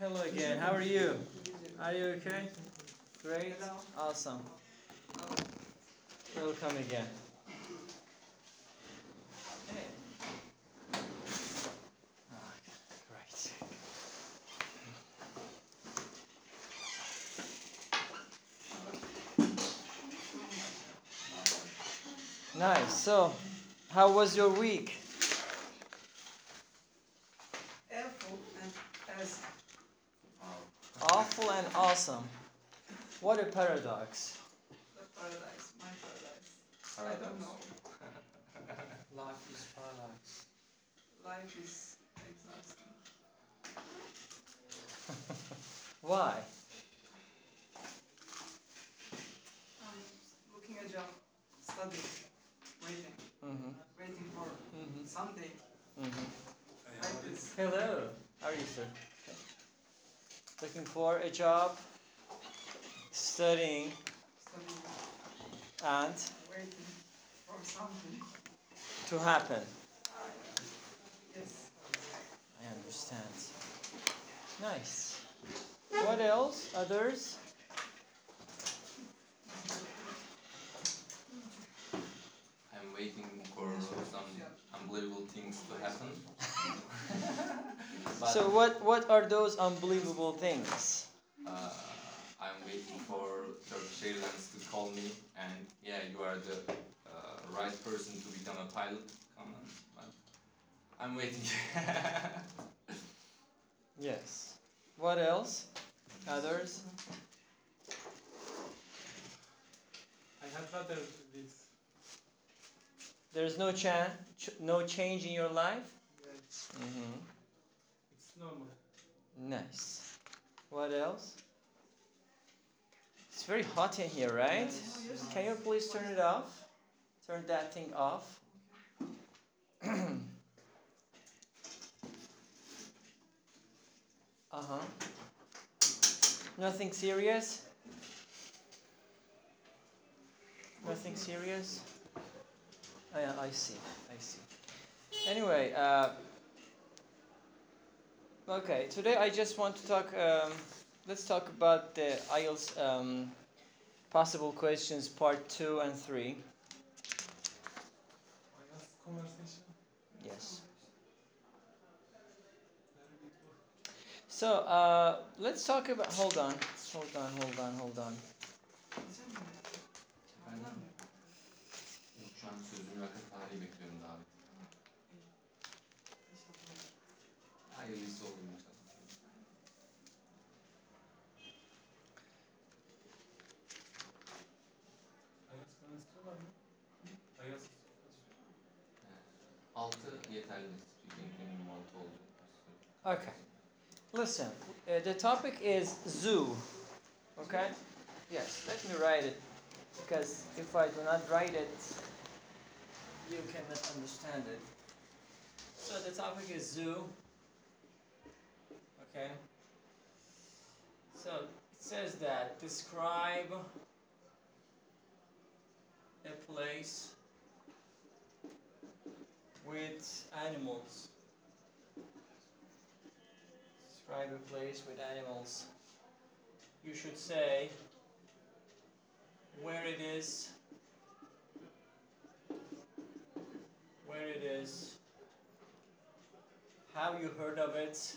Hello again. How are you? Are you okay? Great. Awesome. Welcome again. Ah, great. Nice. So, how was your week? Awful and as Awful and awesome. What a paradox. the paradise, my paradise. I don't know. Life is paradox. Life is exhausting. Why? I'm looking a job, studying, waiting, Mm-hmm. waiting for Mm-hmm. something Mm-hmm. Hello. How are you, sir? Looking for a job, studying, and waiting for something. to happen. Yes. I understand. Nice. What else? Others? I'm waiting for some unbelievable things to happen. but So what what are those unbelievable things? uh, I'm waiting for Turkish Airlines to call me and yeah, you are the uh, right person to become a pilot. Come on, but I'm waiting. Yes. What else? Others? I had rather this. There's no chan ch- no change in your life? Yes, Mm-hmm. Normal. Nice. What else? It's very hot in here, right? Can you please turn it off? Turn that thing off. uh huh. Nothing serious? Nothing serious? Oh, yeah, I see. I see. Anyway, uh, Okay, today I just want to talk. Um, let's talk about the IELTS um, possible questions part two and three. Yes. So uh, let's talk about. Hold on, hold on, hold on, hold on. Okay. Listen, uh, the topic is zoo. Okay? Yes, let me write it. Because if I do not write it, you cannot understand it. So the topic is zoo. Okay? So it says that describe a place with animals. Describe a place with animals. You should say where it is, where it is, how you heard of it,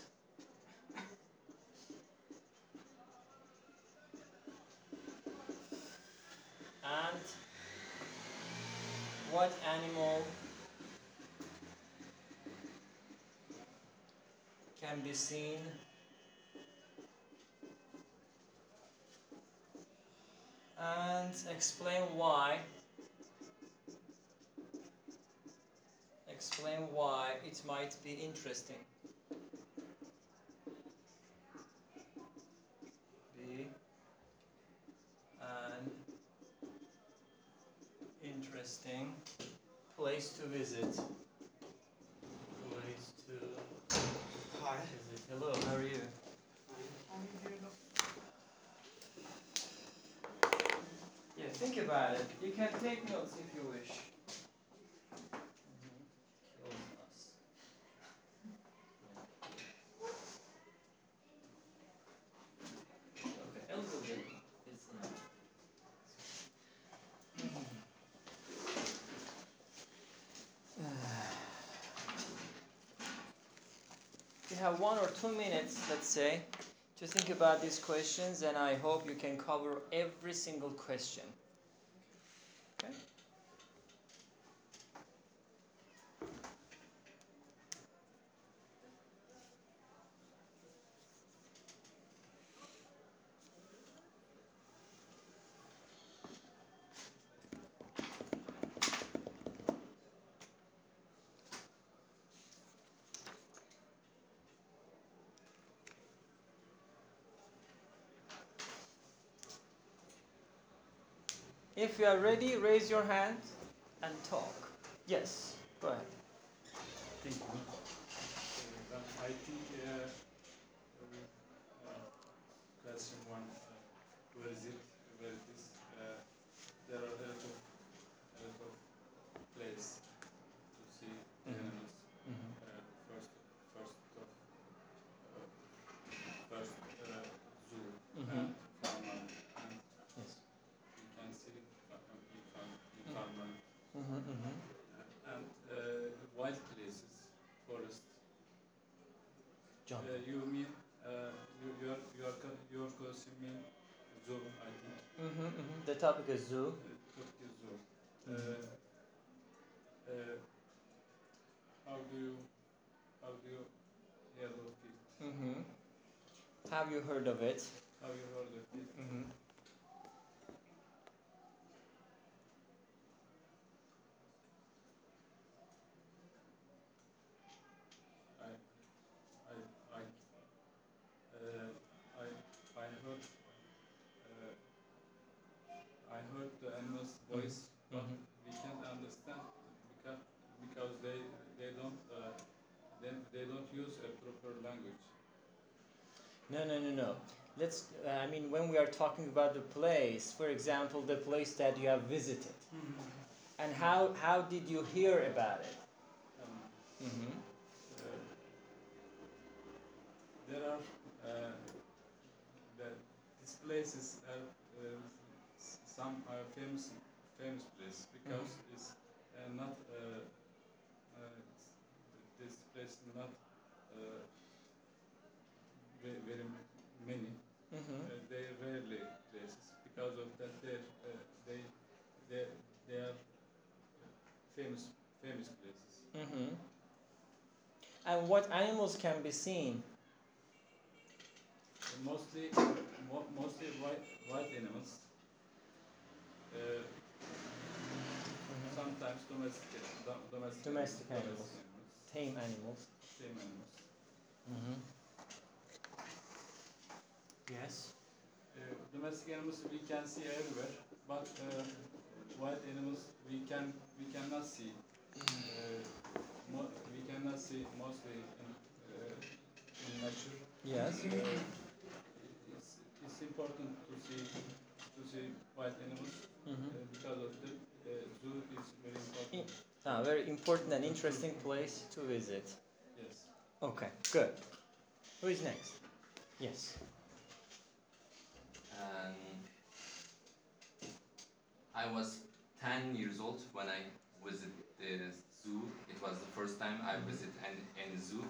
and what animal can be seen. And explain why. Explain why it might be interesting. Be an interesting place to visit Hi. hello how are you Yeah, think about it. You can take notes if you wish. Kills us. have one or two minutes, let's say, to think about these questions, and I hope you can cover every single question. You are ready, raise your hand and talk. Yes, go ahead. Thank you. I think uh, question one, uh, where is it? Where it is? Uh, there are a lot of, a lot of places to see Mhm. animals. Mhm. Uh, first, first of, uh, first uh, zoo Mhm. and farmland, and Yes. you can see uh, in farm, in farmland. Mm-hmm, mm-hmm. and uh, wild places, forest. John. Uh, you mean uh, your your your question mean zoo? I think Mm-hmm, mm-hmm. The topic is zoo. uh, Turkey zoo. Uh, Mhm. uh, how do you how do you hear of it? Mm-hmm. Have you heard of it? How you heard of it? Mm-hmm. I I I uh, I I heard uh, I heard the animal's voice, but Mhm. we can't understand because because they they don't uh, they, they don't use a proper language. No, no, no, no. Let's. Uh, I mean, when we are talking about the place, for example, the place that you have visited, and how how did you hear about it? Um, Mm-hmm. uh, there are uh, the, these places are uh, some are famous famous place because it's uh, not uh, uh, it's- this place not uh, very, very many. Mm-hmm. Uh, they rarely places because of that they uh, they they they are famous famous places. Mm-hmm. And what animals can be seen? Mostly mo- mostly white white animals. Uh, sometimes domestic do- domestic Domestic animals. animals, Tame animals. tame animals. Mm-hmm. Yes. Uh, domestic animals we can see everywhere, but uh, wild animals we can we cannot see. Uh, mo- we cannot see mostly in, uh, in nature. Yes. Uh, it's, it's important to see to see wild animals uh, Mm-hmm. because of the uh, zoo is very important. Ah, very important and interesting place to visit. Yes. Okay, good. Who is next? Yes. And I was 10 years old when I visited the zoo. It was the first time I Mhm. visited any, zoo.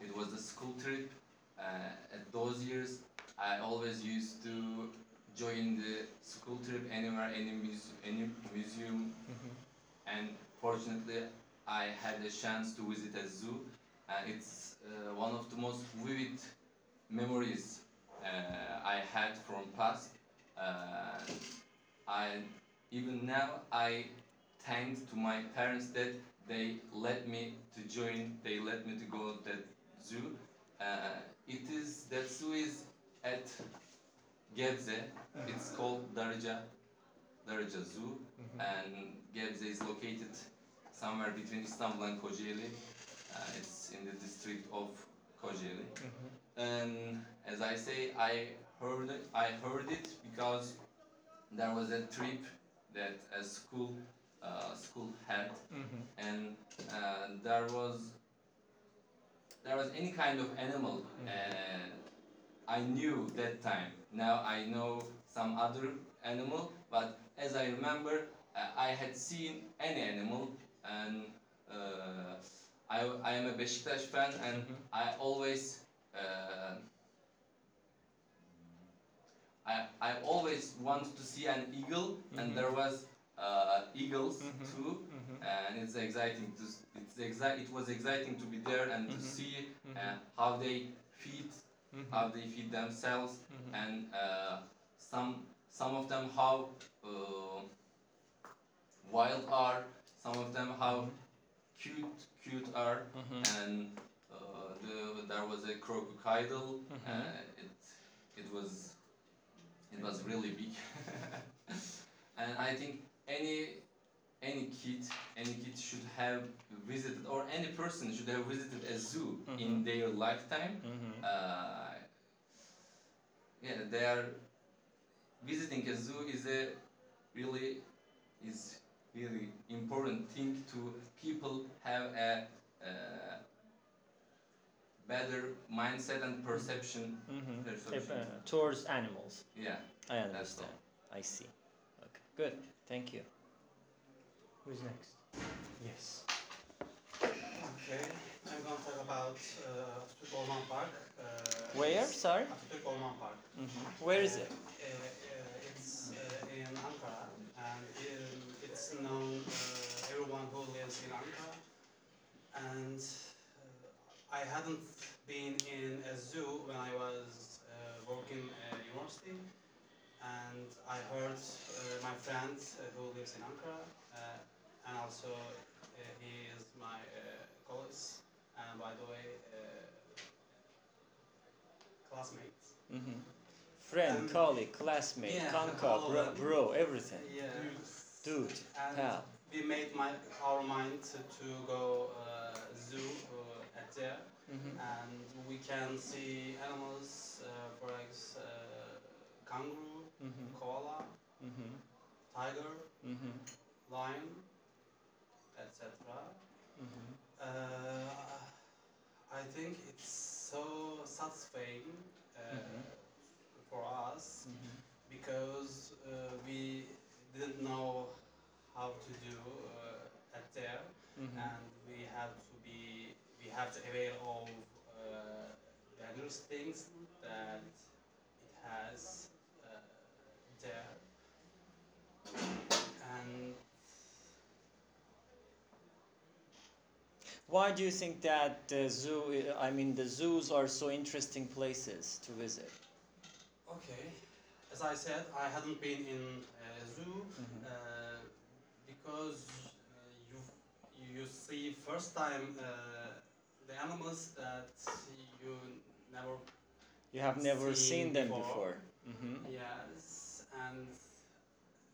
It was a school trip. Uh, at those years, I always used to join the school trip anywhere, any, muse- any museum. Mm-hmm. And fortunately, I had a chance to visit a zoo. And it's uh, one of the most vivid memories uh, I had from past. Uh, I even now I thank to my parents that they let me to join. They let me to go that zoo. Uh, it is that zoo is at Gebze. It's called Darıca Darıca Zoo, Mm-hmm. and Gebze is located somewhere between Istanbul and Kocaeli. Uh, it's in the district of Kocaeli. Mm-hmm. And as I say, I heard it, I heard it because there was a trip that a school uh, school had, Mm-hmm. and uh, there was there was any kind of animal, and I knew that time. Now I know some other animal, but as I remember, uh, I had seen any animal, and uh, I, I am a Beşiktaş fan and Mhm. I always uh, I, I always wanted to see an eagle Mhm. and there was uh, eagles Mhm. too Mhm. and it's exciting to it's exci- it was exciting to be there and to Mhm. see Mhm. uh, how they feed how they feed themselves and uh, some some of them how uh, wild are some of them how cute cute are and the, there was a crocodile Mhm. uh, it it was it was really big and I think any any kid any kid should have visited or any person should have visited a zoo in Mhm. their lifetime Mhm. uh, yeah, they are visiting a zoo is a really is really important thing to people have a uh, better mindset and perception. Mhm. Perception. If, uh, towards animals. Yeah, I understand. I see. Okay. Good. Thank you. Who's next? Yes. Okay, I'm going to talk about uh, Atatürk Orman Park. Uh, Where? Sorry. Atatürk Orman Park. Mhm. Where is it? uh, uh, it's uh, in Ankara, and um, it's known uh, everyone who lives in Ankara. And I hadn't been in a zoo when I was uh, working at university, and I heard uh, my friend uh, who lives in Ankara, uh, and also uh, he is my uh, colleague, and by the way, uh, classmate. Mhm. Friend, Um, colleague, classmate, yeah, bro, bro, everything. Yeah. Dude, And pal. we made my our mind to, to go uh, zoo there, Mhm. and we can see animals, uh, for example, uh, kangaroo, Mhm. koala, Mhm. tiger, Mhm. lion, etc. Mhm. Uh, I think it's so satisfying for us because uh, we didn't know how to do uh, at there, Mhm. and we have to be we have to aware of uh, dangerous things that it has uh, there, and Why do you think that the zoo, I mean, the zoos are so interesting places to visit? okay, as I said, I hadn't been in a zoo. Mhm. Uh, because uh, you you see first time uh, the animals that you never You have never Seen seen them before. before. Mhm. yes and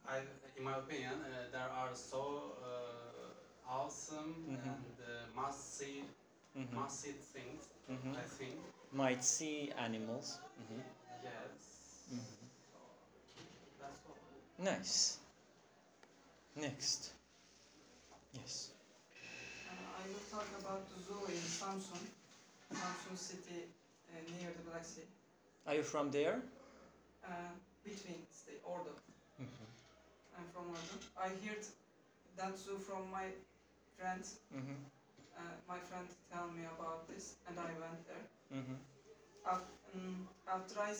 I in my opinion uh, there are so uh, awesome Mhm. and uh, must see Mhm. must see things Mhm. I think Might see animals. Mhm. yes Mhm. that's all Nice. Next. Yes. I will talk about the zoo in Samsun, Samsun city uh, near the Black Sea. Are you from there? Uh, between state Ordu. Mhm. I'm from Ordu. I heard that zoo from my friends. Mhm. Uh, my friend tell me about this, and I went there. Mhm. Af- um, after I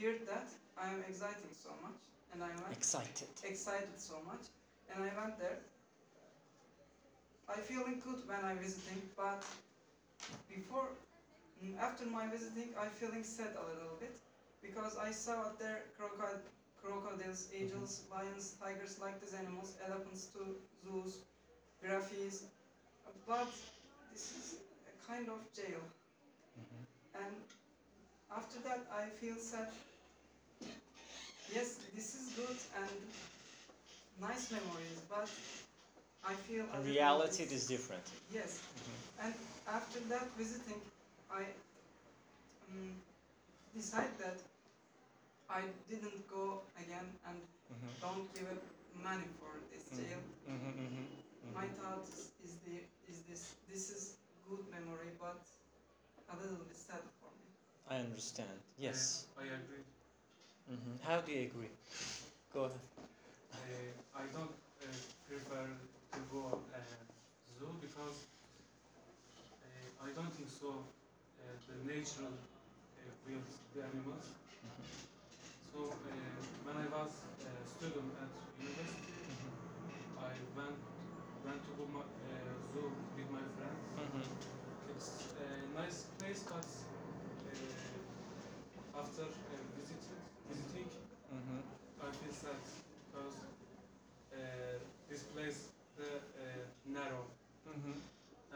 heard that, I am excited so much, and I went Excited. excited so much, and I went there. I feeling good when I visiting, but before, mm, after my visiting, I feeling sad a little bit because I saw out there crocod- crocodiles, eagles, lions, tigers like these animals, elephants too, zoos, giraffes, but this is a kind of jail. Mhm. And after that, I feel sad. Yes, this is good and nice memories, but I feel a reality, bit- it is different. Yes, Mhm. and after that visiting, I um, decide that I didn't go again and Mhm. don't give up money for this jail. Mhm. Mhm. My Mhm. thought is, is the is this this is good memory, but a little bit sad for me. I understand. Yes. Uh, I agree. Mhm. How do you agree? Go ahead. Uh, I don't uh, prefer to go uh, zoo because I don't think so. Uh, the natural uh, the animals. So uh, when I was a student at university, I went went to go my, uh, zoo with my friends. Mm-hmm. It's a nice place, but uh, after uh, visited, visiting, Mm-hmm. I feel sad because uh, this place uh, narrow Mm-hmm.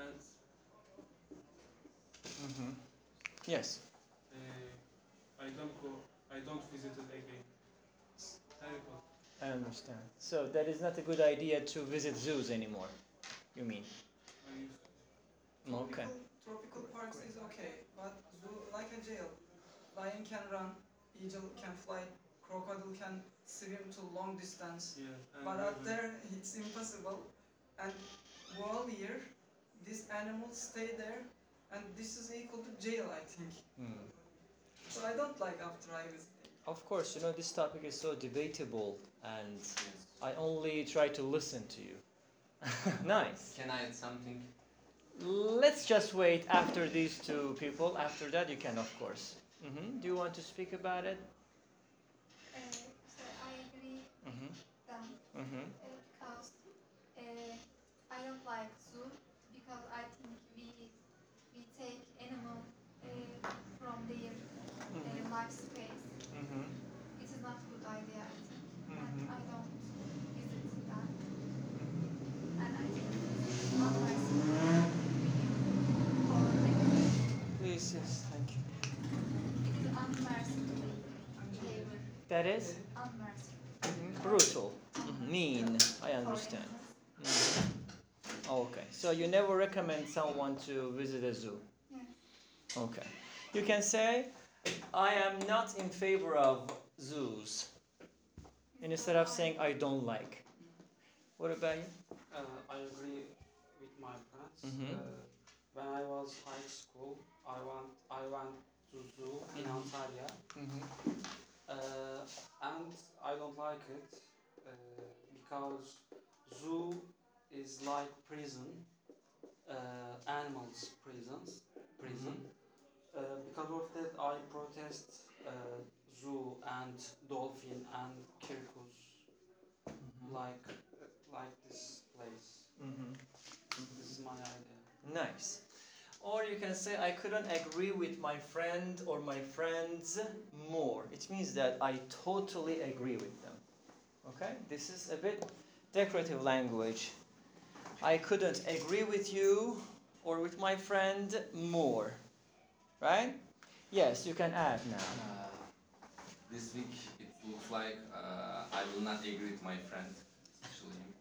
and Mm-hmm. Yes. uh, I don't go. I don't visit it again. It's terrible. I understand. So that is not a good idea to visit zoos anymore. You mean? I used Okay. Tropical, tropical parks is okay, but zoo like a jail. Lion can run, eagle can fly, crocodile can swim to long distance. yeah. But out there, it's impossible. And whole year, these animals stay there, and this is equal to jail, I think. Hmm. So I don't like after I visit. Of course, you know this topic is so debatable, and I only try to listen to you. nice. Can I add something? Let's just wait after these two people. After that, you can, of course. hmm Do you want to speak about it? Uh, so I agree Mm-hmm. them Mm-hmm. uh, because uh, I don't like zoo because I think we we take animal uh, from their uh, life space. Mm-hmm. It is not good idea, I think, Mhm. and I don't visit them. And I think it's not nice for animals. Please, yes, thank you. Unmerciful That is unmerciful. Mhm. brutal, Mhm. mean. I understand. animals. Mhm. Okay, so you never recommend someone to visit a zoo? Okay. You can say, I am not in favor of zoos, instead of saying I don't like. What about you? Uh, I agree with my friends. Mhm. Uh, when I was high school, I went I went to zoo in Mhm. Antalya, Mm-hmm. uh, and I don't like it uh, because zoo is like prison, uh, animals prisons prison. Uh, because of that, I protest uh, zoo and dolphin and circus like like this place. Mm-hmm. This is my idea. Nice. Or you can say, I couldn't agree with my friend or my friends more. It means that I totally agree with them. Okay? This is a bit decorative language. I couldn't agree with you or with my friend more. Right? Yes, you can add now. Uh, this week it looks like uh, I will not agree with my friend, especially him.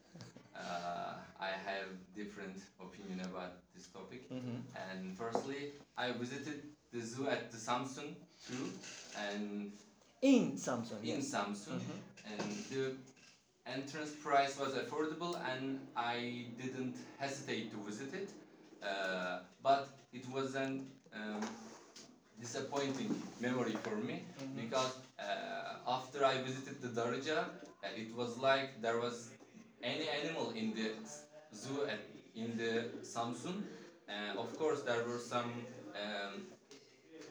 Uh, I have different opinion about topic. Mm-hmm. And firstly, I visited the zoo at the Samsun too, and In Samsun. in yes. Samsun, Mhm. and the entrance price was affordable, and I didn't hesitate to visit it. Uh, but it was an um, disappointing memory for me Mhm. because uh, after I visited the Darıca, uh, it was like there was any animal in the zoo at, in the Samsun. Uh, of course, there were some um,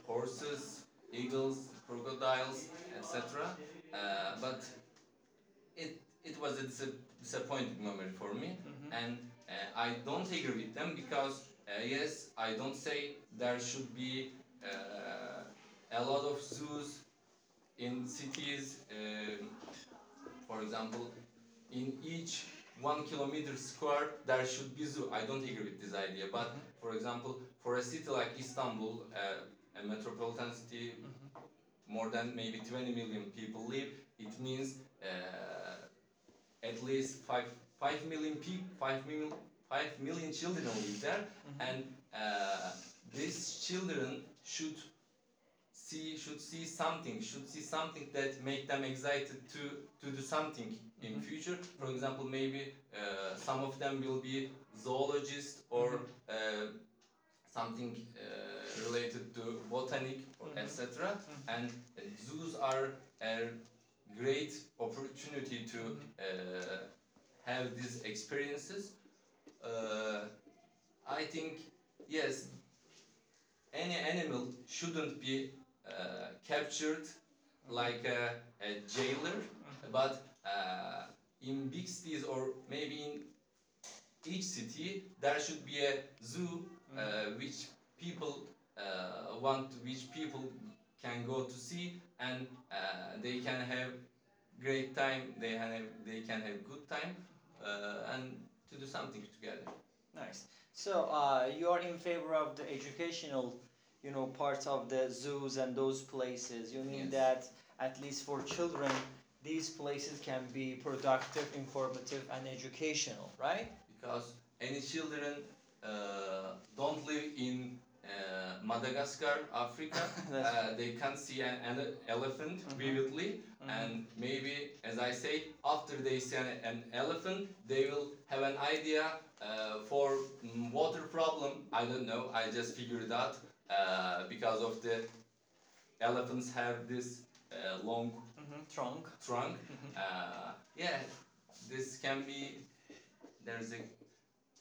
horses, eagles, crocodiles, etc. Uh, but it it was a dis- disappointing moment for me, Mhm. and uh, I don't agree with them because uh, yes, I don't say there should be uh, a lot of zoos in cities. Um, for example, in each one kilometer square there should be zoo. I don't agree with this idea. But for example, for a city like Istanbul, uh, a metropolitan city, more than maybe 20 million people live. It means uh, at least five five million people, five million five million children live there, and uh, these children should see should see something should see something that make them excited to to do something in Mhm. future. For example maybe uh, some of them will be zoologists or uh, something uh, related to botanic or Mhm. etc and uh, zoos are a great opportunity to uh, have these experiences. Uh, i think yes any animal shouldn't be uh, captured like a, a jailer, but uh, in big cities or maybe in each city there should be a zoo uh, which people uh, want, which people can go to see, and uh, they can have great time. They can have, they can have good time, uh, and to do something together. Nice. So uh, you are in favor of the educational, you know, parts of the zoos and those places. You mean Yes. that at least for children, these places can be productive, informative, and educational, right? because any children uh, don't live in uh, Madagascar, Africa. Uh, they can't see an, an elephant Mhm. vividly, Mhm. and maybe, as I say, after they see an, an elephant, they will have an idea uh, for mm, water problem. I don't know. I just figured out uh, because of the elephants have this uh, long Mhm, Trunk. trunk. Mhm. Uh, yeah, this can be. There's a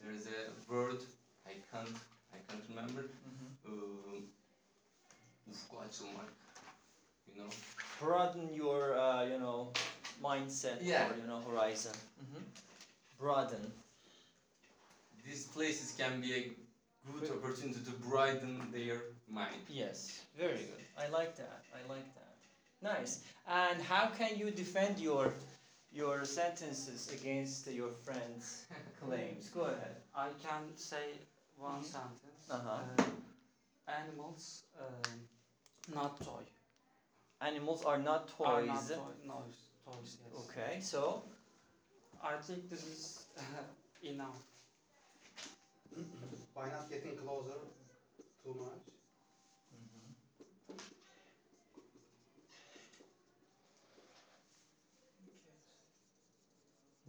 there's a word I can't I can't remember. Mhm. Um, ufku. You know. Broaden your, uh, you know, mindset Yeah. or you know horizon. Mhm. Broaden. These places can be a good opportunity to broaden their mind. Yes, very good. I like that. I like that. Nice. And how can you defend your your sentences against your friends' claims? Go ahead. I can say one Mhm. sentence. Uh-huh. Uh, animals, um, not toy. Animals are not toys. Are not toy. No, toys. Yes. Okay, so I think this is enough. By not getting closer too much.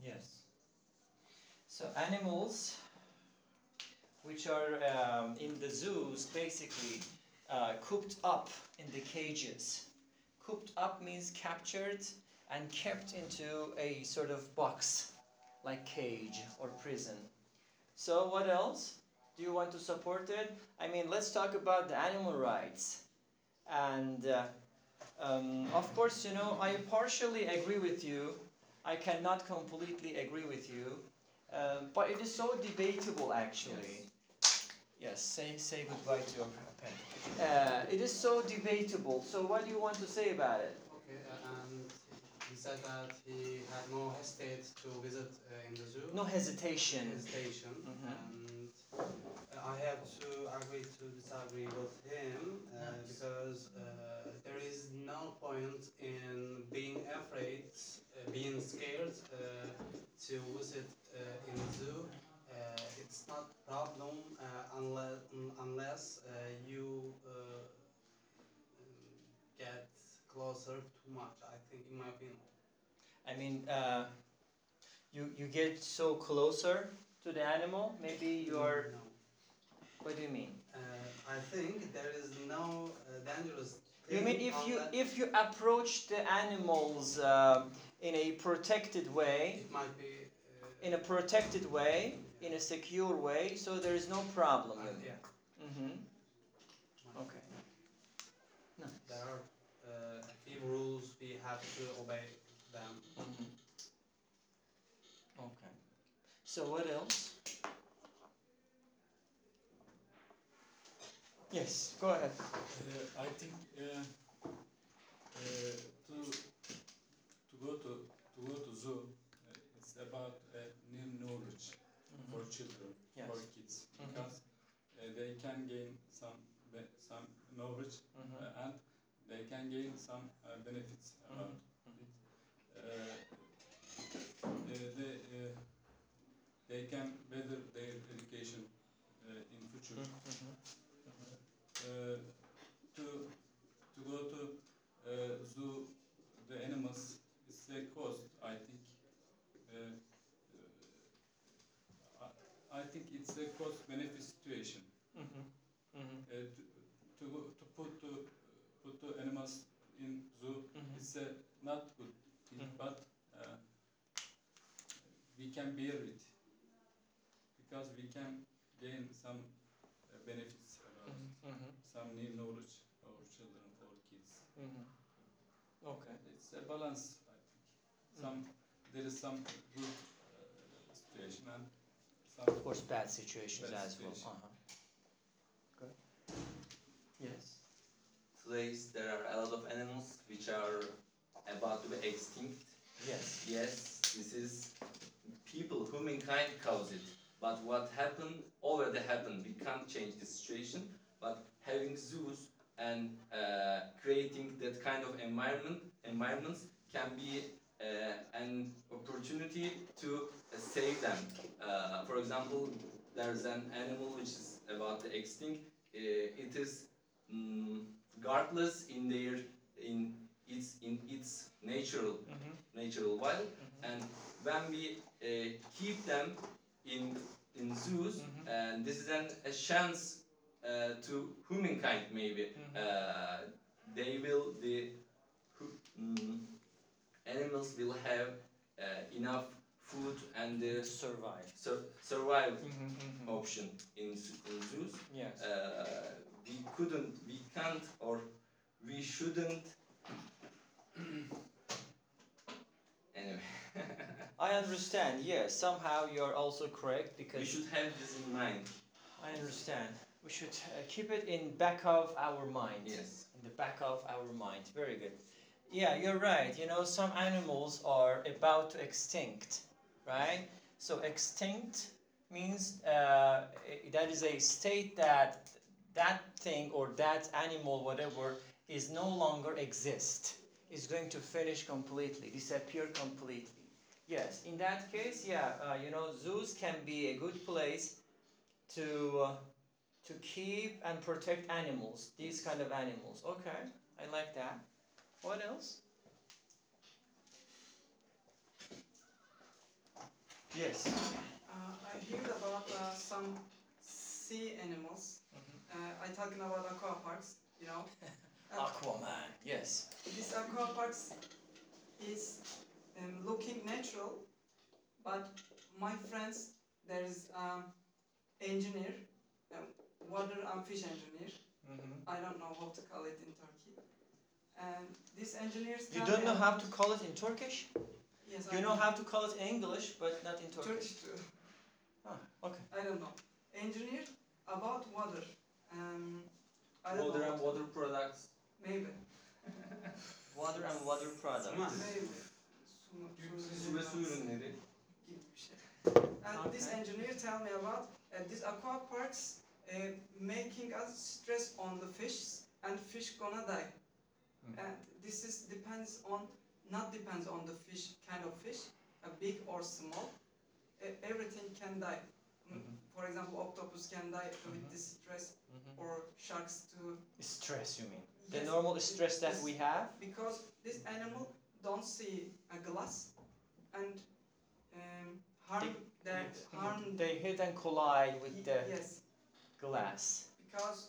yes. So animals, which are um, in the zoos, basically uh, cooped up in the cages. Cooped up means captured and kept into a sort of box, like cage or prison. So what else? Do you want to support it? I mean, let's talk about the animal rights. And uh, um, of course, you know, I partially agree with you. I cannot completely agree with you. Um, but it is so debatable, actually. Yes, say, say goodbye to your pen. Uh, it is so debatable. So, what do you want to say about it? Okay, uh, and he said that he had no hesitate to visit uh, in the zoo. No hesitation. hesitation, Mhm. and uh, I have to agree to disagree with him uh, because uh, there is no point in being afraid, uh, being scared uh, to visit uh, in the zoo. Uh, it's not a problem uh, unless unless uh, you get closer too much. I think, in my opinion. I mean, uh, you you get so closer to the animal. Maybe you're. No. What do you mean? Uh, I think there is no uh, dangerous. You mean if you if you approach the animals uh, in a protected way, it might be. Uh, in a protected way, in a secure way, so there is no problem. uh, yeah. Mm-hmm. Okay. Nice. There are uh, a few rules we have to obey them. Mhm. Okay. So what else? Yes, go ahead. Uh, I think uh, uh, to to go to to go to zoo, uh, it's about uh, new knowledge for children, Yes. for kids, Mhm. because uh, they can gain some some knowledge Mhm. uh, and they can gain some uh, benefits about Mhm. it. Uh, uh, they uh, they can better their education uh, in future Mhm. uh, to to go to uh, zoo the animals it's a cost I think uh, uh, I, I think it's a cost benefit situation Mhm. Mhm. uh, to, to to put to put the animals in zoo Mhm. it's a not good thing but uh, we can bear it because we can gain some uh, benefits about Mhm. it Mhm. Some new knowledge for children or kids. Mhm. Okay. It's a balance, I think. Some there is some good uh, situation and some Of course, bad situations Bad as well. Uh-huh. Good. Yes. Place there are a lot of animals which are about to be extinct. Yes. Yes, this is people, humankind caused it. But what happened already happened. We can't change the situation. But having zoos and uh, creating that kind of environment, environments can be uh, an opportunity to uh, save them. Uh, for example, there's an animal which is about to extinct. Uh, it is mm, guardless in their in its in its natural Mhm. natural wild and when we uh, keep them in in zoos Mhm. and this is an, a chance to humankind maybe Mhm. uh, they will the mm, animals will have uh, enough food and the survive. sur- survive Mhm, mhm. option in, in zoos Yes. uh, we couldn't we can't or we shouldn't anyway I understand. Yes. Somehow you're also correct because we should have this in mind I understand. We should uh, keep it in back of our mind. yes In the back of our mind. Very good. Yeah, you're right. You know, some animals are about to extinct, right? So extinct means uh, that is a state that that thing or that animal, whatever, is no longer exist. Is going to finish completely, disappear completely. Yes, in that case, yeah, uh, you know, zoos can be a good place to uh, to keep and protect animals, these kind of animals. Okay, I like that. What else? Yes. Uh, I heard about uh, some sea animals. Uh, I talking about aqua parks, you know. Uh, Aquaman. Yes. this aqua parks is um, looking natural, but my friends, there is um, engineer, um, water and fish engineer. Mm-hmm. I don't know how to call it in Turkey. And these engineers. You don't know how to call it in Turkish? Yes, You I know how to call it in English, but not in Turkish. Turkish too. Ah, okay. I don't know. Engineer about water. Um, I don't water know. and water products Maybe. Water and water products. Maybe. Su, su ve su ürünleri gibi bir şey. And this engineer tell me about uh, these aqua parks uh, making us stress on the fish and fish gonna die. Mm. And this is depends on not depends on the fish kind of fish, uh, big or small. E- everything can die. Mm, Mhm. For example, octopus can die with Mhm. this stress, Mhm. or sharks too. Stress, you mean? The normal stress that we have? because this animal don't see a glass and um, harm their harm They hit and collide with the yes glass. because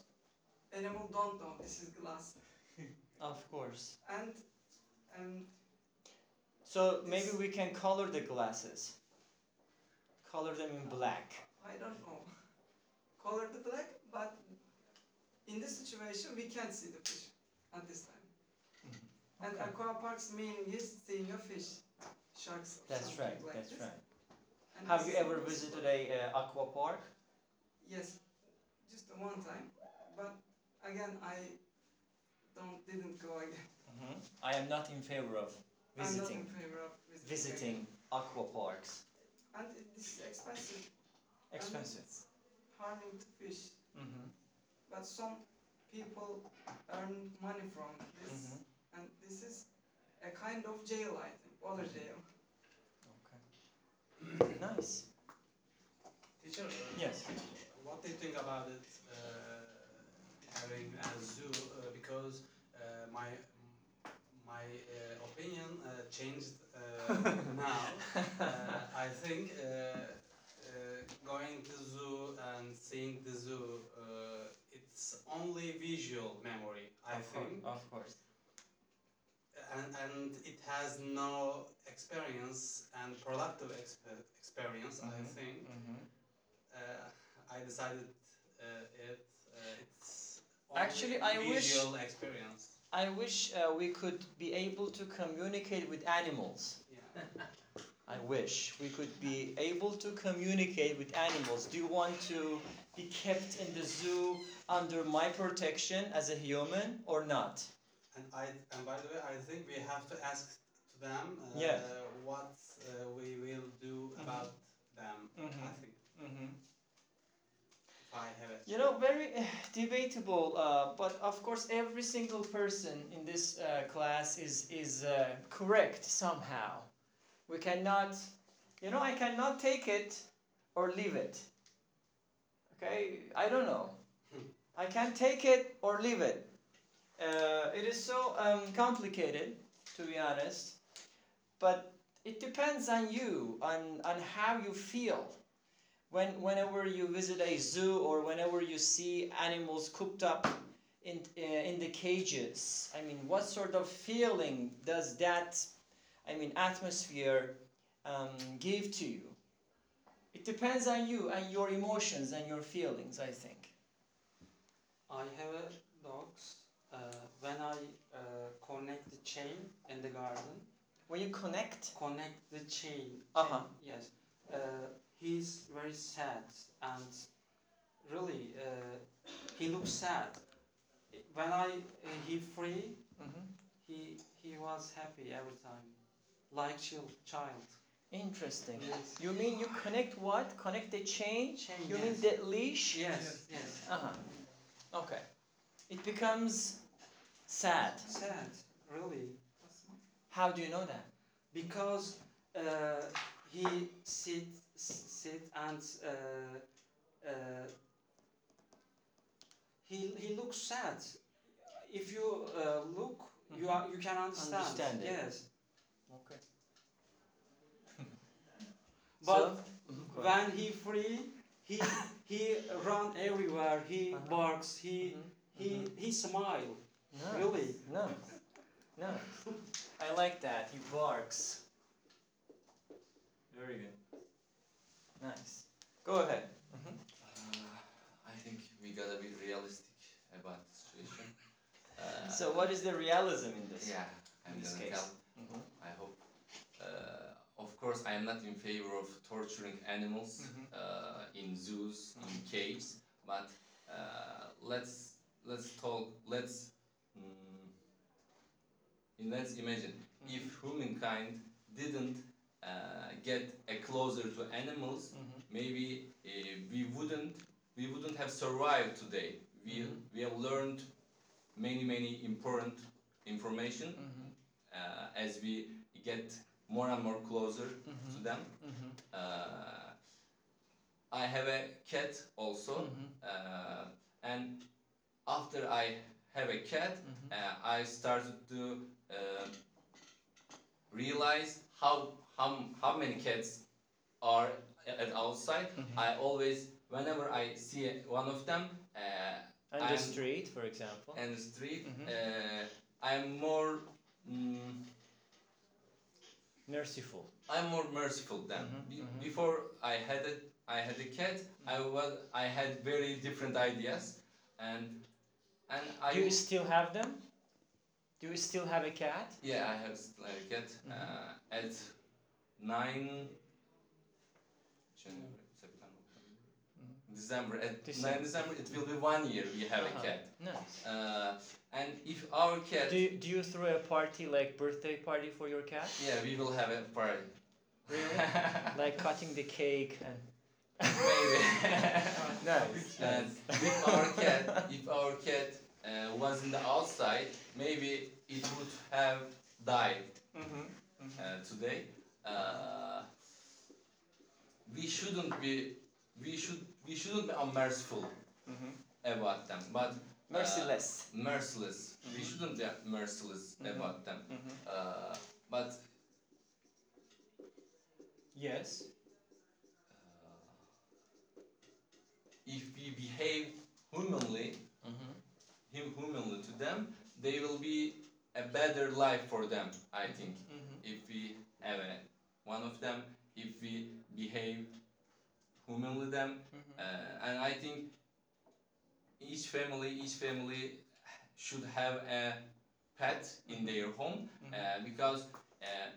animal don't know this is glass Of course. and um, So maybe we can color the glasses. Color them in black. I don't know color the black but in this situation we can't see the fish at this time and Okay. aqua parks meaning is seeing a fish sharks or That's something right, like that's this. right. And Have this you ever is- visited a uh, aqua park? yes just the one time but again I don't didn't go again hmm I am not in favor of I'm not in visiting favor of visiting, visiting aqua parks. and it, this is expensive and Expensive. it's harming to fish Mm-hmm. but some people earn money from this Mm-hmm. and this is a kind of jail I think water jail Okay. Nice. Teacher, uh, Yes. what do you think about it having a zoo? Uh, because uh, my my uh, opinion changed now. I think uh, uh, going to zoo and seeing the zoo, uh, it's only visual memory. I of course. think, Of course. and and it has no experience and productive exp- experience. I Mhm. think Mm-hmm. uh, I decided uh, it uh, it's Actually, I wish- experience. I wish uh, we could be able to communicate with animals. Yeah. I wish we could be able to communicate with animals. Do you want to be kept in the zoo under my protection as a human or not? And I and by the way, I think we have to ask to them uh, Yeah. what uh, we will do about them. I Mhm. think Mm-hmm. if I have it. You know, very uh, debatable, uh, but of course, every single person in this uh, class is is uh, correct somehow. We cannot, you know, I cannot take it or leave it. Okay, I don't know. I can't take it or leave it. Uh, it is so um, complicated, to be honest. But it depends on you, on on how you feel when whenever you visit a zoo or whenever you see animals cooped up in uh, in the cages i mean what sort of feeling does that i mean atmosphere um, give to you it depends on you and your emotions and your feelings i think I have a dogs. Uh, when I uh, connect the chain in the garden, when you connect connect the chain. Uh-huh. chain, Yes. Uh, he's very sad and really uh, he looks sad. When I uh, he free, Mhm. he he was happy every time, like child child. interesting Yes. you mean you connect what connect the chain Chain, you mean yes. the leash Yes. Yes. uh-huh okay it becomes sad Sad. Really. how do you know that because uh, he sit sit and uh, uh, he he looks sad. If you uh, look, you are you can understand. Understand it. Yes, okay but So- when he free, he he run everywhere. He Uh-huh. barks. He Mhm. he he smile. Really? No. No. I like that. He barks. Very good. Nice. Go ahead. Uh, I think we gotta be realistic about the situation. Uh, So, what is the realism in this? Yeah, I'm in this gonna case? Mhm. I hope. Uh, of course, I am not in favor of torturing animals Mhm. uh, in zoos, in caves, But uh, let's let's talk. Let's mm, let's imagine if humankind didn't get a closer to animals, Mhm. maybe uh, we wouldn't we wouldn't have survived today. We Mhm. we have learned many many important information Mhm. uh, as we get more and more closer to Mhm. them. Mhm. Uh, I have a cat also, Mhm. uh, and after I have a cat, uh, I started to uh, realize how, how how many cats are at outside. Mhm. I always, whenever I see one of them uh, On the I'm- street, for example. in the street, Mhm. uh, I'm more. Mm, Merciful. I'm more merciful than Mhm, Be- mhm. before. I had a I had a cat. I was I had very different ideas, and and I Do you still have them? Do you still have a cat? yeah I have a cat Mhm. uh, at nine January, September, Mhm. December at December. nine December it will be one year we have Uh-huh. a cat. Nice. Uh, and if our cat Do you, do you throw a party like birthday party for your cat? yeah we will have a party. Really? like cutting the cake and. Maybe. nice. And if our cat, if our cat uh, was in the outside, maybe it would have died Mm-hmm. uh, today. Uh, we shouldn't be, we should, we shouldn't be unmerciful Mm-hmm. about them, but uh, Merciless. merciless. We Mhm. shouldn't be merciless Mhm. about them. Mm-hmm. Uh, but Yes. uh, if we behave humanly, Mm-hmm. humanly to them, they will be a better life for them. I think Mm-hmm. if we have a, one of them, if we behave humanly them, Mm-hmm. uh, and I think each family each family should have a pet in their home Mhm. uh, because uh,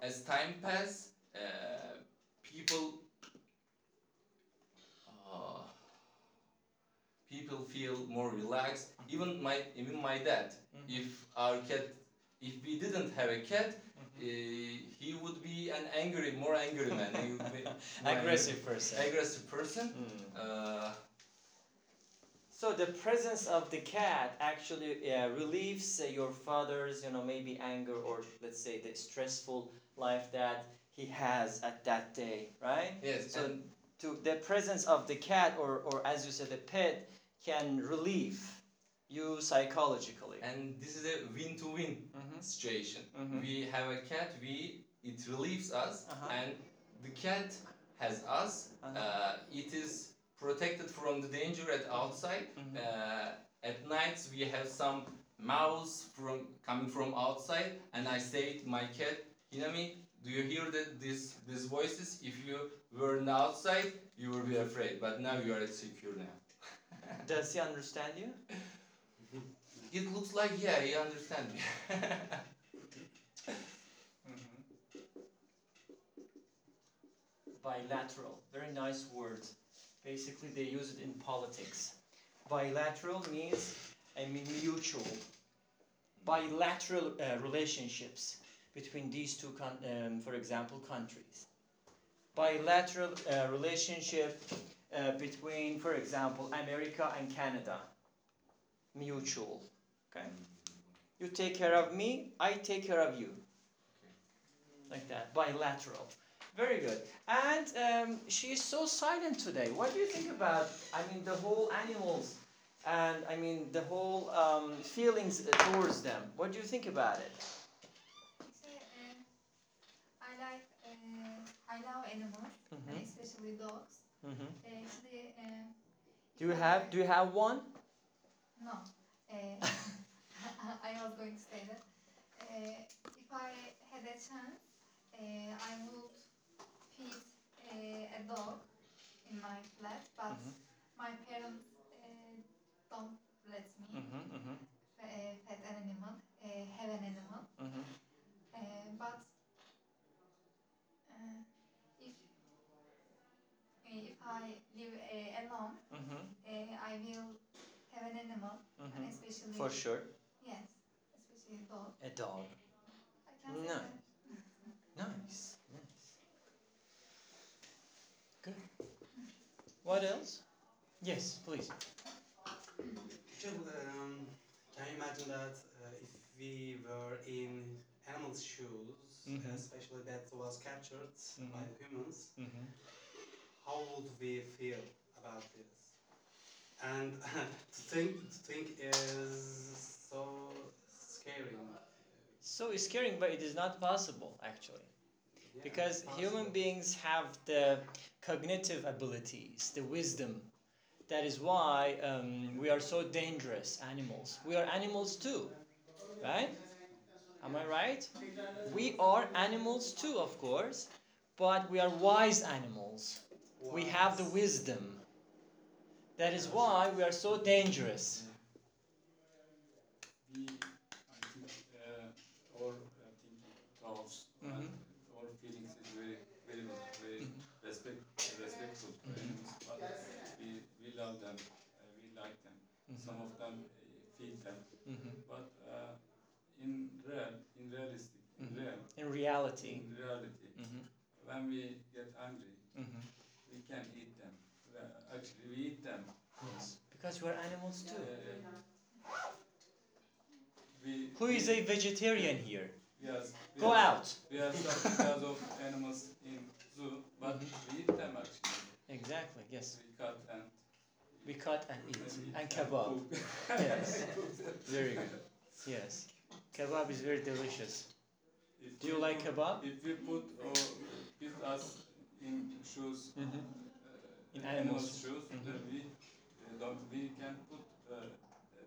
as time pass uh, people uh, people feel more relaxed even my even my dad Mhm. if our cat if we didn't have a cat uh, he would be an angry more angry man he would be more Aggressive person. aggressive person Mm. uh, So the presence of the cat actually uh, relieves uh, your father's, you know, maybe anger or let's say the stressful life that he has at that day, right? yes So to the presence of the cat or, or as you said, the pet can relieve you psychologically. and this is a win-to-win Mhm. situation. Mhm. We have a cat, we it relieves us, Uh-huh. and the cat has us. Uh-huh. Uh, it is protected from the danger at outside. Mhm. Uh, at nights we have some mouse from coming from outside, and I say to my cat, Hinami, do you hear that this these voices? If you were outside, you would be afraid, but now you are secure now. Does he understand you? It looks like yeah, he understands me. Bilateral, very nice word. Basically, they use it in politics. Bilateral means, I mean, mutual. Bilateral uh, relationships between these two, um, for example, countries. Bilateral uh, relationship uh, between, for example, America and Canada. Mutual. Okay. You take care of me, I take care of you. Like that, bilateral. Very good. And um, she is so silent today. What do you think about, I mean, the whole animals and, I mean, the whole um, feelings towards them? What do you think about it? Uh, I like, uh, I love animals, Mhm. especially dogs. Mhm. Actually, uh, Do you have, do you have one? No. Uh, I was going to say that. Uh, if I had a chance, uh, I would feed uh, a dog in my flat, but Mhm. my parents uh, don't let me Mm-hmm, mm-hmm, uh, pet an animal, uh, have an animal. mm-hmm. Uh, but uh, if if I live uh, alone, Mm-hmm, uh, I will have an animal, mm-hmm. especially For sure. Yes, especially dog. A dog. I No. Nice, nice. Good. What else? Yes, please. Jill, um, can you imagine that uh, if we were in animals' shoes, Mhm. especially that was captured by Mhm. humans, Mm-hmm. how would we feel about this? And to think, to think is so So it's scary, but it is not possible actually. Yeah, Because human beings have the cognitive abilities, the wisdom. That is why um, we are so dangerous animals. We are animals too, right? Am I right? We are animals too, of course, but we are wise animals. We have the wisdom. That is why we are so dangerous. we, I think, uh, our uh, thinking thoughts and Mhm. our feelings is very, very good, very Mhm. respect, respectful to Mhm. animals, but we, we love them, uh, we like them. Some of them uh, feed them, Mhm. but uh, in real, in realistic, in Mhm. real, In reality. in reality, Mhm. when we get angry, Mhm. we can eat them. Actually, we eat them. Yes. Because we are animals too. Uh, we, Who is a vegetarian here? Yes. Go have- out. We have some kinds of animals in zoo, but Mhm. we eat them actually. Exactly, yes. We cut and We cut and eat. and, kebab. Yes. Very good. Yes. Kebab is very delicious. If Do you like put- kebab? If we put or put us in shoes, Mhm. uh, In animals' shoes, Mhm. then we uh, don't, we can put uh,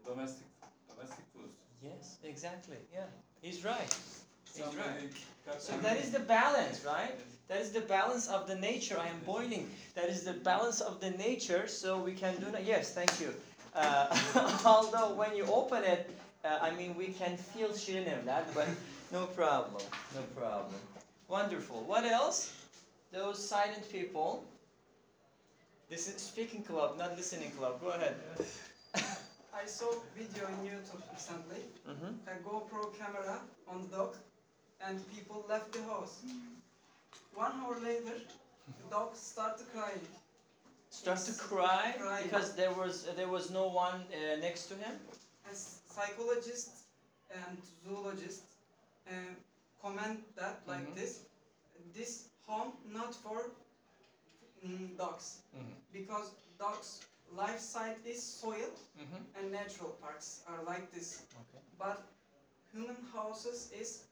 domestic domestic foods. Yes, exactly. Yeah. He's right. He's right. So that is the balance, right? That is the balance of the nature. I am boiling. That is the balance of the nature. So we can do. that. Yes, thank you. Uh, although when you open it, uh, I mean, we can feel Shirin Evlat, but no problem, no problem. Wonderful. What else? Those silent people. This is speaking club, not listening club. Go ahead. I saw video on YouTube recently, hmm a GoPro camera on the dog, and people left the house. One hour later, the dog started crying. Start to cry Cry. because there was there was no one uh, next to him. As psychologists and zoologists uh, comment that like Mhm. this, this home not for mm, dogs Mhm. because dogs life site is soil Mm-hmm. and natural parks are like this. Okay. But human houses is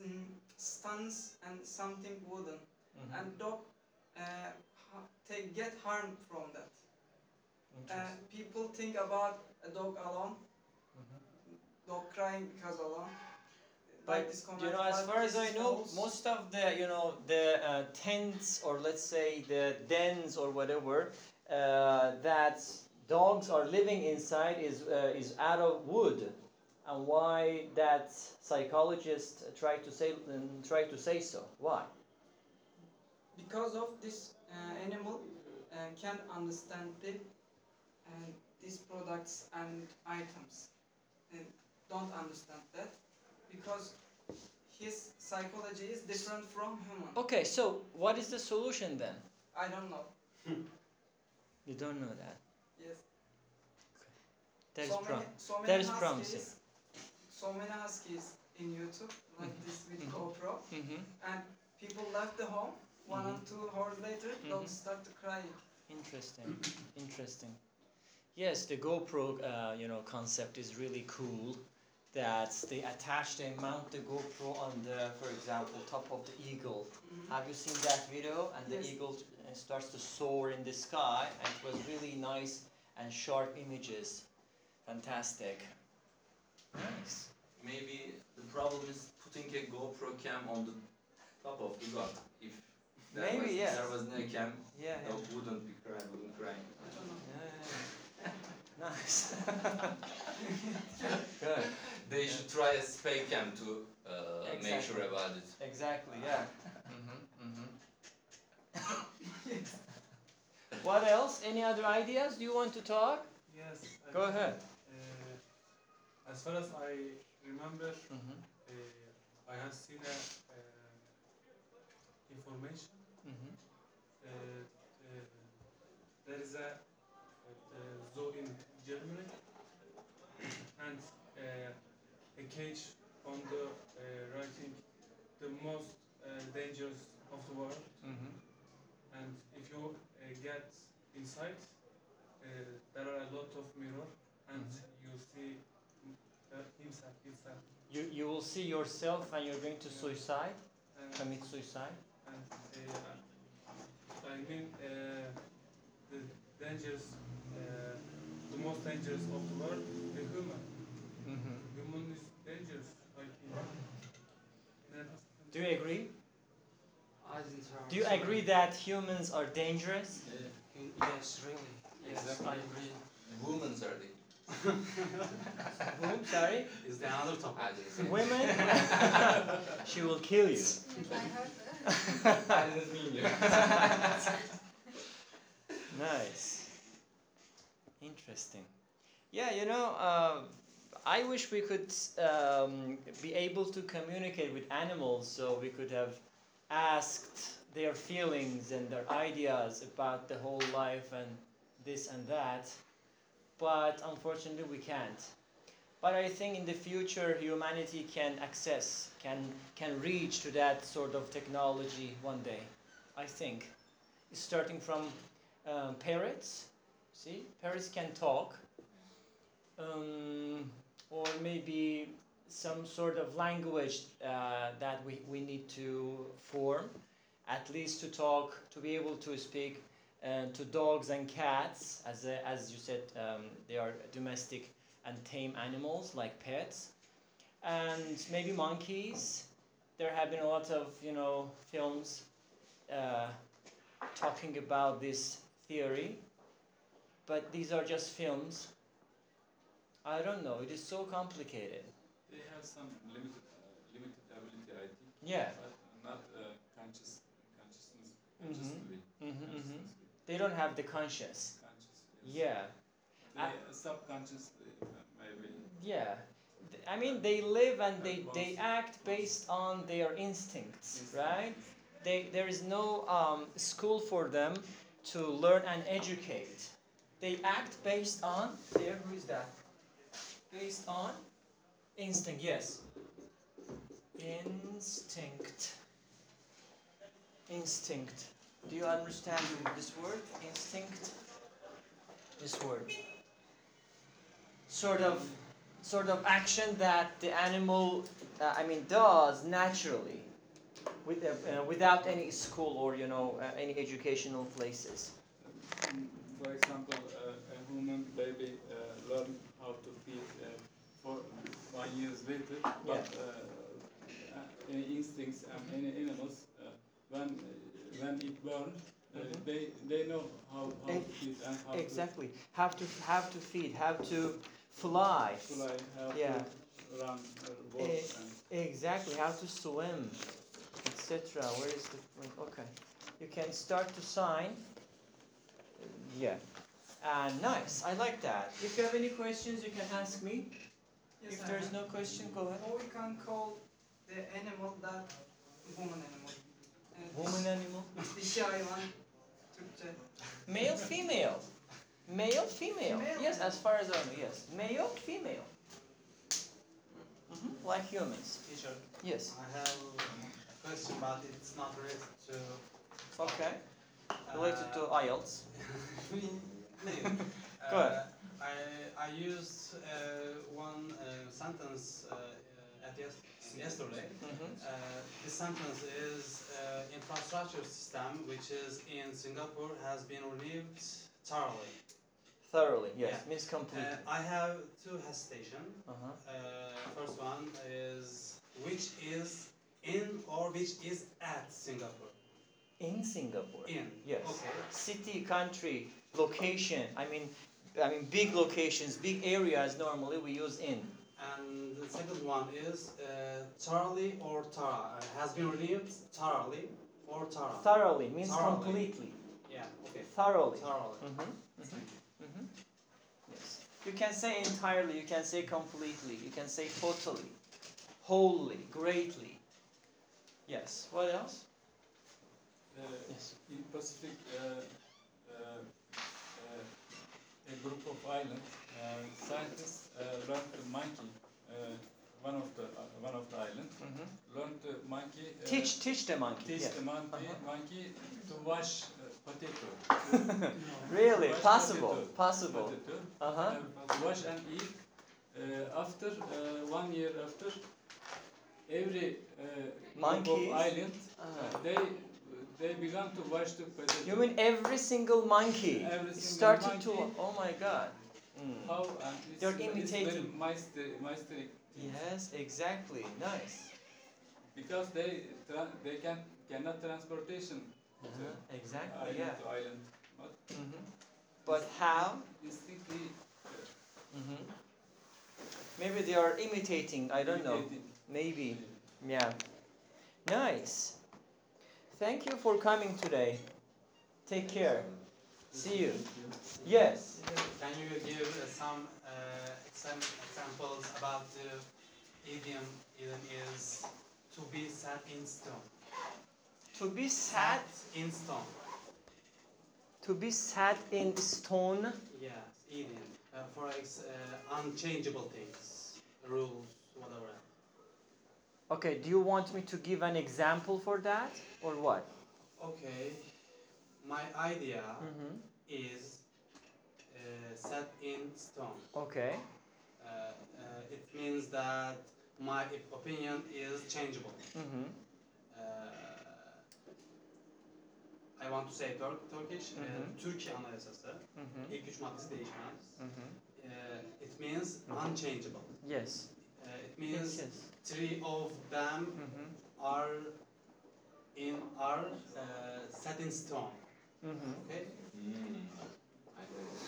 mm, stones and something wooden, Mhm. and dog uh, ha- take get harm from that. Uh, people think about a dog alone, Mhm. dog crying because alone. But like this you know, as far as I know, most of the you know the uh, tents or let's say the dens or whatever uh, that dogs are living inside is uh, is out of wood, and why that psychologist tried to say um, try to say so? Why? because of this uh, animal uh, can understand the and these products and items and don't understand that because his psychology is different from human Okay, so what is the solution then? i don't know You don't know that. yes That is so prom- many, so that is promising. So many huskies in youtube like Mhm. this with Mhm. gopro Mhm. and people left the home one or two hours later dogs start to crying Interesting, interesting. Yes, the GoPro, uh, you know, concept is really cool. That they attach, they mount the GoPro on the, for example, top of the eagle. Mhm. Have you seen that video? And the eagle uh, starts to soar in the sky, and it was really nice and sharp images. Fantastic. Nice. Maybe the problem is putting a GoPro cam on the top of the dog. If there Maybe, was, yes. there was no cam, Yeah. yeah. dog wouldn't be crying, wouldn't crying. I don't know. Yeah, yeah, yeah. nice. Good. They should try a spay cam to uh, make sure about it. Exactly, yeah. what else? Any other ideas? Do you want to talk? Yes. I Go think, ahead. Uh, as far as I remember, Mm-hmm. uh, I have seen a uh, information. Mm-hmm. Uh, uh, there is a, uh zoo in Germany, and uh, a cage on the uh, writing the most uh, dangerous of the world. Mm-hmm. And if you uh, get inside, uh, there are a lot of mirror, and you see uh, himself, himself. You, you will see yourself and you're going to suicide, And, commit suicide. and uh, I mean uh, the dangerous, uh, the most dangerous of the world, the human. Mm-hmm. Human is dangerous. I think. Do you agree? I didn't hear. Do you agree that humans are dangerous? Yes, really. Yes, Exactly. I agree. Women are the Whom? Sorry? Is there another topic? I didn't say. Women? she will kill you. I heard that. I didn't mean you. Nice. Interesting. Yeah, you know, uh, I wish we could um, be able to communicate with animals so we could have asked their feelings and their ideas about the whole life and this and that. But unfortunately, we can't. But I think in the future, humanity can access, can, can reach to that sort of technology one day. I think. Starting from um, parrots. See, parrots can talk. Um, or maybe some sort of language uh, that we, we need to form, at least to talk, to be able to speak uh, to dogs and cats, as, a, as you said, um, they are domestic and tame animals like pets, and maybe monkeys. There have been a lot of you know films uh, talking about this theory, but these are just films. I don't know. It is so complicated. They have some limited uh, limited ability, I think, Yeah. but not uh, conscious consciousness. Mhm. Consciously. hmm hmm consciously, They don't have the conscious. Yeah. They, I- subconsciously, uh, maybe. Yeah. I mean, they live and they, they act based on their instincts, right? They, there is no um, school for them to learn and educate. They act based on there. Who is that? Based on instinct. Yes. Instinct. Instinct. Do you understand this word? Instinct. This word. Sort of, sort of action that the animal, uh, I mean, does naturally, with, uh, uh, without any school or you know uh, any educational places. For example, uh, a human baby uh, learn how to feed uh, for one years later, but uh, uh, any instincts and any animals, uh, when when it burn, uh, Mhm. they they know how, how Ex- to feed and how Exactly. Have to have to feed. Have to fly. fly, how Yeah. to run, uh, walk, and Exactly. How to swim, etc. Where is the okay? You can start to sign. Yeah. Uh, nice. I like that. If you have any questions, you can ask me. Yes, if I there's have. no question, go ahead. Or we can call the animal that woman animal. Evet. Woman animal. Dişi hayvan. Türkçe. Male, female. Male, female. Female. Yes, as far as I know, yes. Male, female. hmm Like humans. Teacher, Yes. I have a question, but it's not related to. Okay. Uh, Related to IELTS. Maybe. Go ahead. Uh, I I used uh, one uh, sentence uh, uh, at yes- yesterday. hmm Uh, the sentence is uh, infrastructure system, which is in Singapore, has been renewed thoroughly. Thoroughly, yes. Yeah. Means completely. Uh, I have two hesitation. Uh-huh. Uh, first one is which is in or which is at Singapore. In Singapore. In. Yes. Okay. City, country, location. I mean, I mean big locations, big areas. Normally we use in. And the second one is uh, thoroughly or Tara. Uh, has been renewed thoroughly or Tara. Thoroughly means Thoroughly. completely. yeah. Okay. Thoroughly. Thoroughly. Mm-hmm. Mm-hmm. Yes. You can say entirely. You can say completely. You can say totally, wholly, greatly. Yes. What else? uh, Yes. in Pacific, uh, uh, uh, a group of islands, uh, scientists uh, learned the monkey, one of the uh, one of the island, Mm-hmm. learned the monkey. Uh, Teach, teach the monkey. teach yeah. the monkey, Uh-huh. monkey to wash uh, potato. Really? Wash Possible. potato. Possible. Potato. Uh huh. Uh, wash and eat. Uh, after uh, one year after, every uh, group Monkeys? of island, Uh-huh. they they began to wash the potato. You mean every single monkey Every single started to? monkey. Oh my God. Mm. How and it's, They're it's very imitating. master, mastery Yes, exactly. Nice. because they tra- they can cannot transportation to Uh-huh. Exactly. island Yeah. to island, but hmm But how? instinctively hmm Maybe they are imitating. I don't know. Maybe. Yeah. Nice. Thank you for coming today. Take care. See you. Yes. Can you give uh, some uh, examples about the idiom? Idiom is to be set in stone. To be sat. in stone. To be sat in stone. Yes, idiom. Uh, for ex- uh, unchangeable things, rules, whatever. Okay. Do you want me to give an example for that, or what? Okay, my idea Mm-hmm. is uh, set in stone. Okay. Uh, uh, it means that my opinion is changeable. Mm-hmm. Uh, I want to say Tur- Turkish. Hı hı. Uh, Türkiye Anayasası. Mm-hmm. İlk üç maddesi değişmez. Mm-hmm. Uh, it means Hı hı. unchangeable. Yes. Uh, it means Yes. three of them Mm-hmm. are in are uh, set in stone. Mm-hmm. Okay.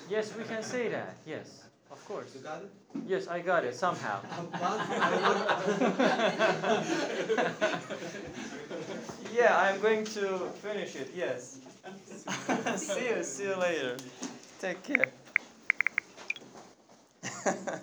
Yes, we can say that. Yes. Of course. You got it? Yes, I got it somehow. But I want- yeah, I'm going to finish it. Yes. see you. See you later. Take care.